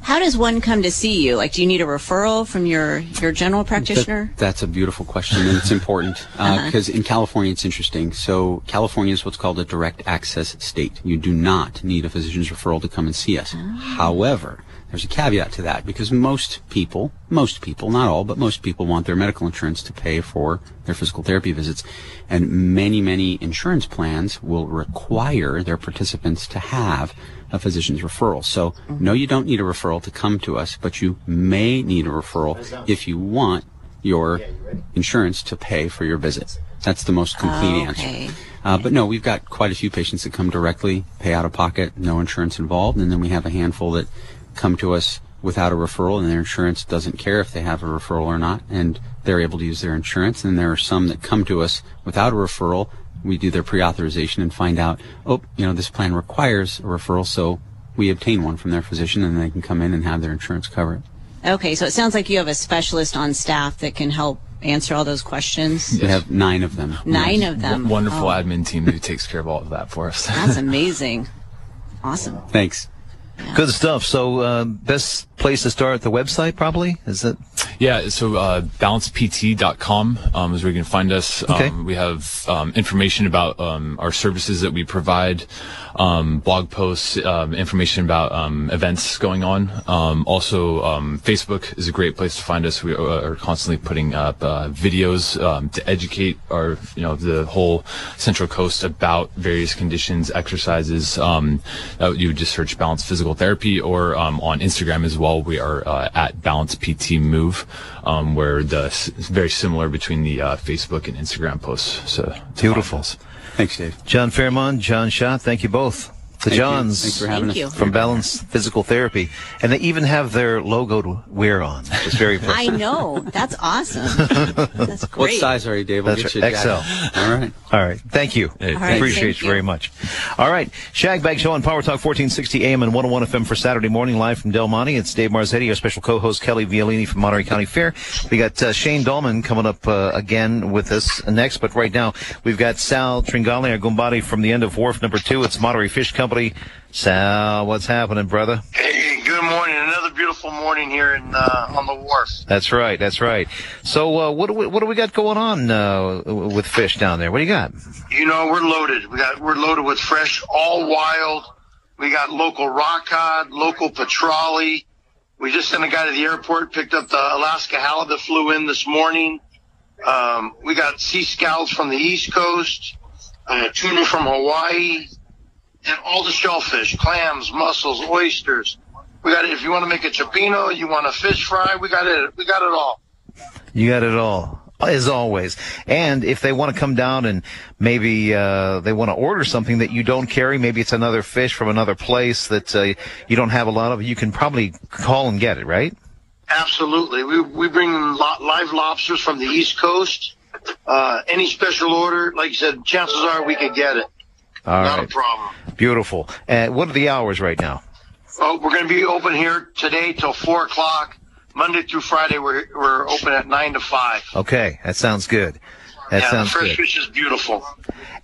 How does one come to see you? Like, do you need a referral from your, your general practitioner? That- that's a beautiful question, and it's important because in California it's interesting. So California is what's called a direct access state. You do not need a physician's referral to come and see us. However, there's a caveat to that because most people, most people, not all, but most people want their medical insurance to pay for their physical therapy visits, and many, many insurance plans will require their participants to have a physician's referral. So, no, you don't need a referral to come to us, but you may need a referral if you want your insurance to pay for your visit. That's the most complete Okay. answer. Uh, but no, we've got quite a few patients that come directly, pay out of pocket, no insurance involved, and then we have a handful that come to us without a referral, and their insurance doesn't care if they have a referral or not, and they're able to use their insurance. And there are some that come to us without a referral. We do their pre-authorization and find out, oh, you know, this plan requires a referral, so we obtain one from their physician, and they can come in and have their insurance cover it. Okay, so it sounds like you have a specialist on staff that can help answer all those questions. We have nine of them. Nine of them. W- wonderful Oh, admin team who takes care of all of that for us. That's amazing. Awesome. Thanks. Good stuff. So, uh, best place to start the website probably is it? Yeah, so uh, balancept.com um, is where you can find us. Okay. Um, we have um, information about um, our services that we provide, um, blog posts, um, information about um, events going on. Um, also, um, Facebook is a great place to find us. We are, are constantly putting up uh, videos um, to educate our, you know, the whole Central Coast about various conditions, exercises. Um, uh, you would just search Balance Physical Therapy, or um, on Instagram as well. We are uh, at Balance PT Move, um, where the very similar between the uh, Facebook and Instagram posts. So Beautiful. Thanks, Dave. John Fairmont, John Schott, thank you both. The Thank you. Johns. Thanks for having Thank us. you. From Balance Physical Therapy. And they even have their logo to wear on. It's very I know. That's awesome. That's great. What size are you, Dave? We'll That's get you right. jacket. All right. All right. Thank you. Hey, All right, Appreciate thank you you. very much. All right. Shag Bag Show on Power Talk 1460 AM and 101 FM for Saturday morning live from Del Monte. It's Dave Marzetti, our special co-host Kelly Violini from Monterey County Fair. We got uh, Shane Dolman coming up uh, again with us next, but right now we've got Sal Tringali, our Gumbati from the end of Wharf number two. It's Monterey Fish Company. Sal, what's happening, brother? Hey, good morning. Another beautiful morning here in uh, on the wharf. That's right. That's right. So, uh, what do we what do we got going on uh, with fish down there? What do you got? You know, we're loaded. We got we're loaded with fresh, all wild. We got local rock cod, local petrale. We just sent a guy to the airport, picked up the Alaska halibut flew in this morning. Um, we got sea scallops from the East Coast, uh, tuna from Hawaii, and all the shellfish, clams, mussels, oysters. We got it. If you want to make a cioppino, you want a fish fry, we got it. We got it all. You got it all, as always. And if they want to come down and maybe uh, they want to order something that you don't carry, maybe it's another fish from another place that uh, you don't have a lot of, you can probably call and get it, right? Absolutely. We, we bring live lobsters from the East Coast. Uh, any special order, like you said, chances are we could get it. All Not right. a problem. Beautiful. Uh, what are the hours right now? Oh, we're going to be open here today till four o'clock. Monday through Friday, we're, we're open at nine to five. Okay, that sounds good. That yeah, the sounds fresh good. fish is beautiful.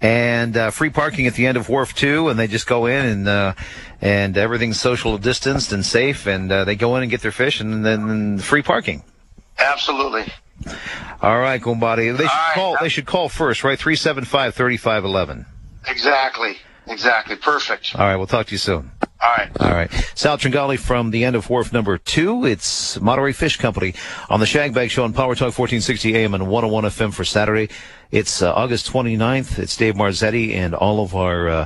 And uh, free parking at the end of Wharf Two, and they just go in and uh, and everything's social distanced and safe, and uh, they go in and get their fish, and then free parking. Absolutely. All right, Gumbadi. They should right. call. They should call first, right? Three seven five thirty five eleven. Exactly. Exactly. Perfect. All right, we'll talk to you soon. All right. All right. Sal Tringali from the end of wharf number two. It's Monterey Fish Company on the Shagbag Show on Power Talk 1460 AM and 101 FM for Saturday. It's uh, August 29th. It's Dave Marzetti and all of our, uh,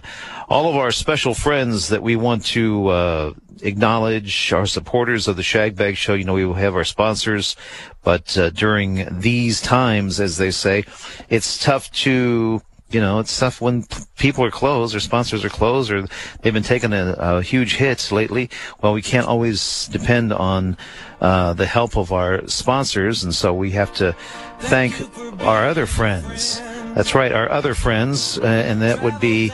all of our special friends that we want to, uh, acknowledge our supporters of the Shagbag Show. You know, we have our sponsors, but, uh, during these times, as they say, it's tough to, you know, it's tough when people are closed or sponsors are closed or they've been taking a, a huge hit lately. Well, we can't always depend on uh, the help of our sponsors, and so we have to thank our other friends. That's right, our other friends, uh, and that would be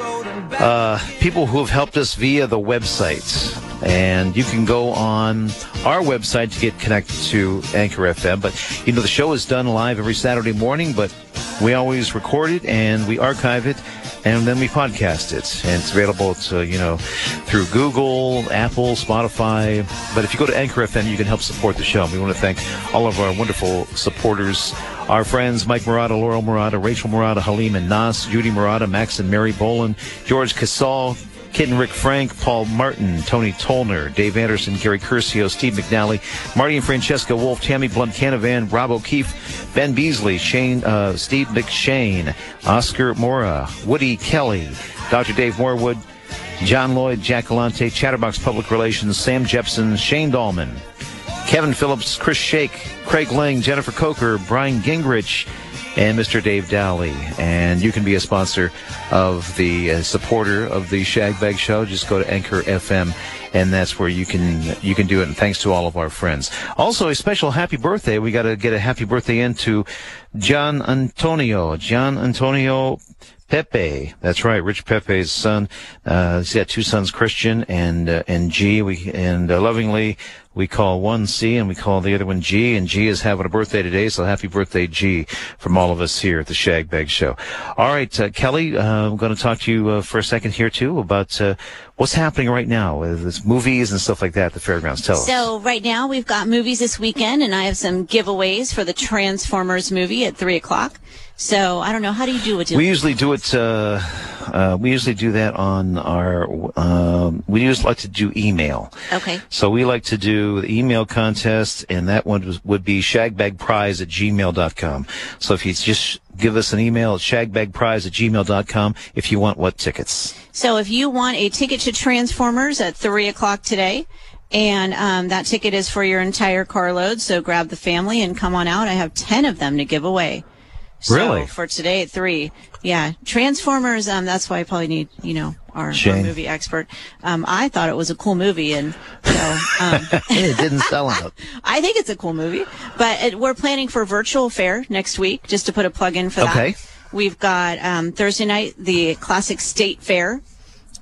uh, people who have helped us via the websites. And you can go on our website to get connected to Anchor FM. But, you know, the show is done live every Saturday morning, but we always record it and we archive it and then we podcast it. And it's available to, you know, through Google, Apple, Spotify. But if you go to Anchor FM, you can help support the show. And We want to thank all of our wonderful supporters, our friends Mike Murata, Laurel Murata, Rachel Murata, Halim and Nas, Judy Murata, Max and Mary Boland, George Casal, Kid and Rick Frank, Paul Martin, Tony Tolner, Dave Anderson, Gary Curcio, Steve McNally, Marty and Francesca Wolf, Tammy Blunt Canavan, Rob O'Keefe, Ben Beasley, Shane, uh, Steve McShane, Oscar Mora, Woody Kelly, Dr. Dave Morewood, John Lloyd, Jack Galante, Chatterbox Public Relations, Sam Jepson, Shane Dahlman, Kevin Phillips, Chris Shake, Craig Lang, Jennifer Coker, Brian Gingrich, and Mr. Dave Dowley. And you can be a sponsor of the uh, supporter of the Shagbag Show. Just go to Anchor FM, and that's where you can you can do it. And thanks to all of our friends. Also, a special happy birthday. We got to get a happy birthday in to John Antonio. John Antonio. Pepe, that's right, Rich Pepe's son. Uh, he's got two sons, Christian and uh, and G. We and uh, lovingly we call one C and we call the other one G. And G is having a birthday today, so happy birthday, G, from all of us here at the Shag Bag Show. All right, uh, Kelly, uh, I'm going to talk to you uh, for a second here too about uh, what's happening right now with this movies and stuff like that at the fairgrounds. Tell us. So right now we've got movies this weekend, and I have some giveaways for the Transformers movie at three o'clock. So I don't know how do you do it? We usually do it. Uh, uh, we usually do that on our. Um, we usually like to do email. Okay. So we like to do the email contest, and that one was, would be shagbagprize at gmail.com. So if you just give us an email at shagbagprize at gmail.com if you want what tickets. So if you want a ticket to Transformers at three o'clock today, and um, that ticket is for your entire carload, so grab the family and come on out. I have ten of them to give away. So Really? For today at three. Yeah, Transformers. Um, that's why I probably need you know our, our movie expert. Um, I thought it was a cool movie, and so um, it didn't sell out. I think it's a cool movie. But it, we're planning for virtual fair next week, just to put a plug in for that. Okay. We've got um, Thursday night the classic state fair,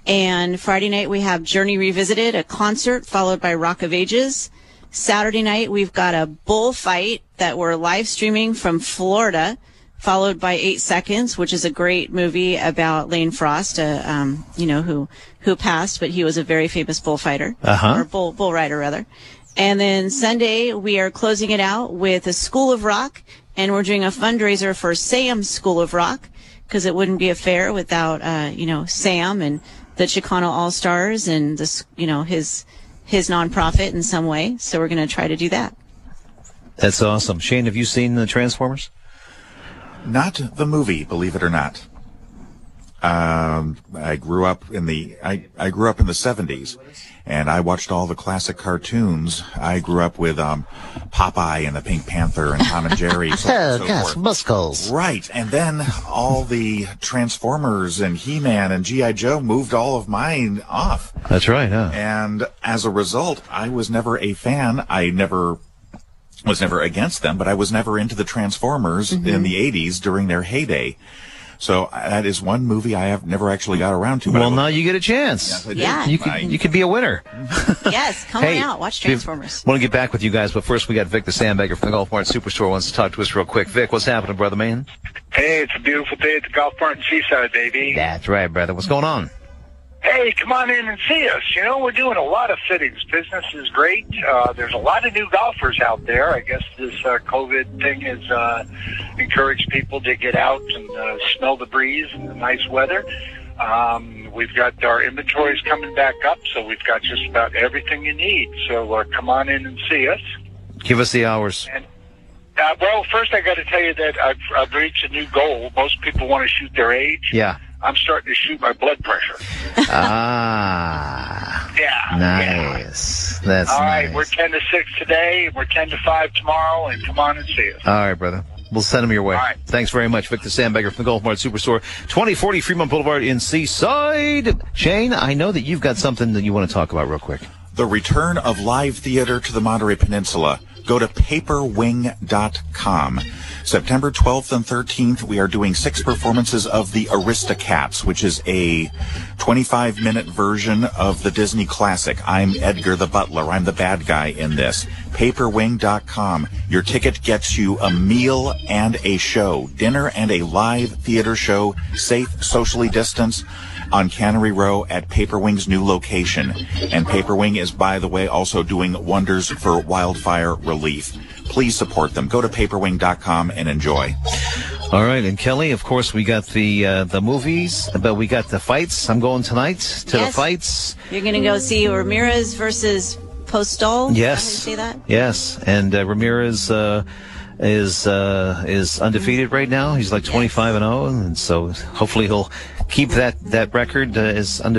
and Friday night we have Journey Revisited, a concert followed by Rock of Ages. Saturday night we've got a bullfight that we're live streaming from Florida, followed by Eight Seconds, which is a great movie about Lane Frost, uh, um, you know who who passed, but he was a very famous bullfighter Uh-huh. or bull bull rider rather. And then Sunday we are closing it out with a School of Rock, and we're doing a fundraiser for Sam's School of Rock because it wouldn't be a fair without uh, you know Sam and the Chicano All Stars and this you know his his nonprofit in some way. So we're going to try to do that. That's awesome. Shane, have you seen the Transformers? Not the movie, believe it or not. Um, I grew up in the I, I grew up in the seventies, and I watched all the classic cartoons. I grew up with um, Popeye and the Pink Panther and Tom and Jerry. so on and so forth. muscles. Right, and then all the Transformers and He-Man and GI Joe moved all of mine off. That's right, huh? And as a result, I was never a fan. I never was never against them, but I was never into the Transformers in the 80s during their heyday. So uh, that is one movie I have never actually got around to. Well, now you get a chance. Yes, Yeah. You could, you could be a winner. Yes, come on out, watch Transformers. Want to get back with you guys, but first we got Vic the Sandbagger from the Golf Mart Superstore wants to talk to us real quick. Vic, what's happening, brother man? Hey, it's a beautiful day at the Golf Mart in Seaside, baby. That's right, brother. What's going on? Hey, come on in and see us. You know, we're doing a lot of fittings. Business is great. Uh, there's a lot of new golfers out there. I guess this uh, COVID thing has uh, encouraged people to get out and uh, smell the breeze and the nice weather. Um, we've got our inventories coming back up, so we've got just about everything you need. So uh, come on in and see us. Give us the hours. Uh, well, first I got to tell you that I've, I've reached a new goal. Most people want to shoot their age. Yeah. I'm starting to shoot my blood pressure. Ah, Yeah. yeah. nice. That's All right, nice. we're 10 to 6 today, we're 10 to 5 tomorrow, and come on and see us. All right, brother. We'll send them your way. All right. Thanks very much, Vic the Sandbagger from the Golf Mart Superstore, 2040 Fremont Boulevard in Seaside. Shane, I know that you've got something that you want to talk about real quick. The return of live theater to the Monterey Peninsula. Go to paperwing.com. September 12th and 13th, we are doing six performances of The Aristocats, which is a 25 minute version of the Disney classic. I'm Edgar the Butler. I'm the bad guy in this. Paperwing.com. Your ticket gets you a meal and a show. Dinner and a live theater show, safe, socially distanced on Cannery Row at Paperwing's new location. And Paperwing is, by the way, also doing wonders for wildfire relief. Please support them. Go to paperwing.com and enjoy. All right, and Kelly, of course, we got the uh, the movies, but we got the fights. I'm going tonight to the fights. You're going to go see Ramirez versus Postol. Is that how you Yes, say that? yes, and uh, Ramirez uh, is uh, is undefeated right now. He's like 25 and 0, and so hopefully he'll keep that that record uh, as undefeated.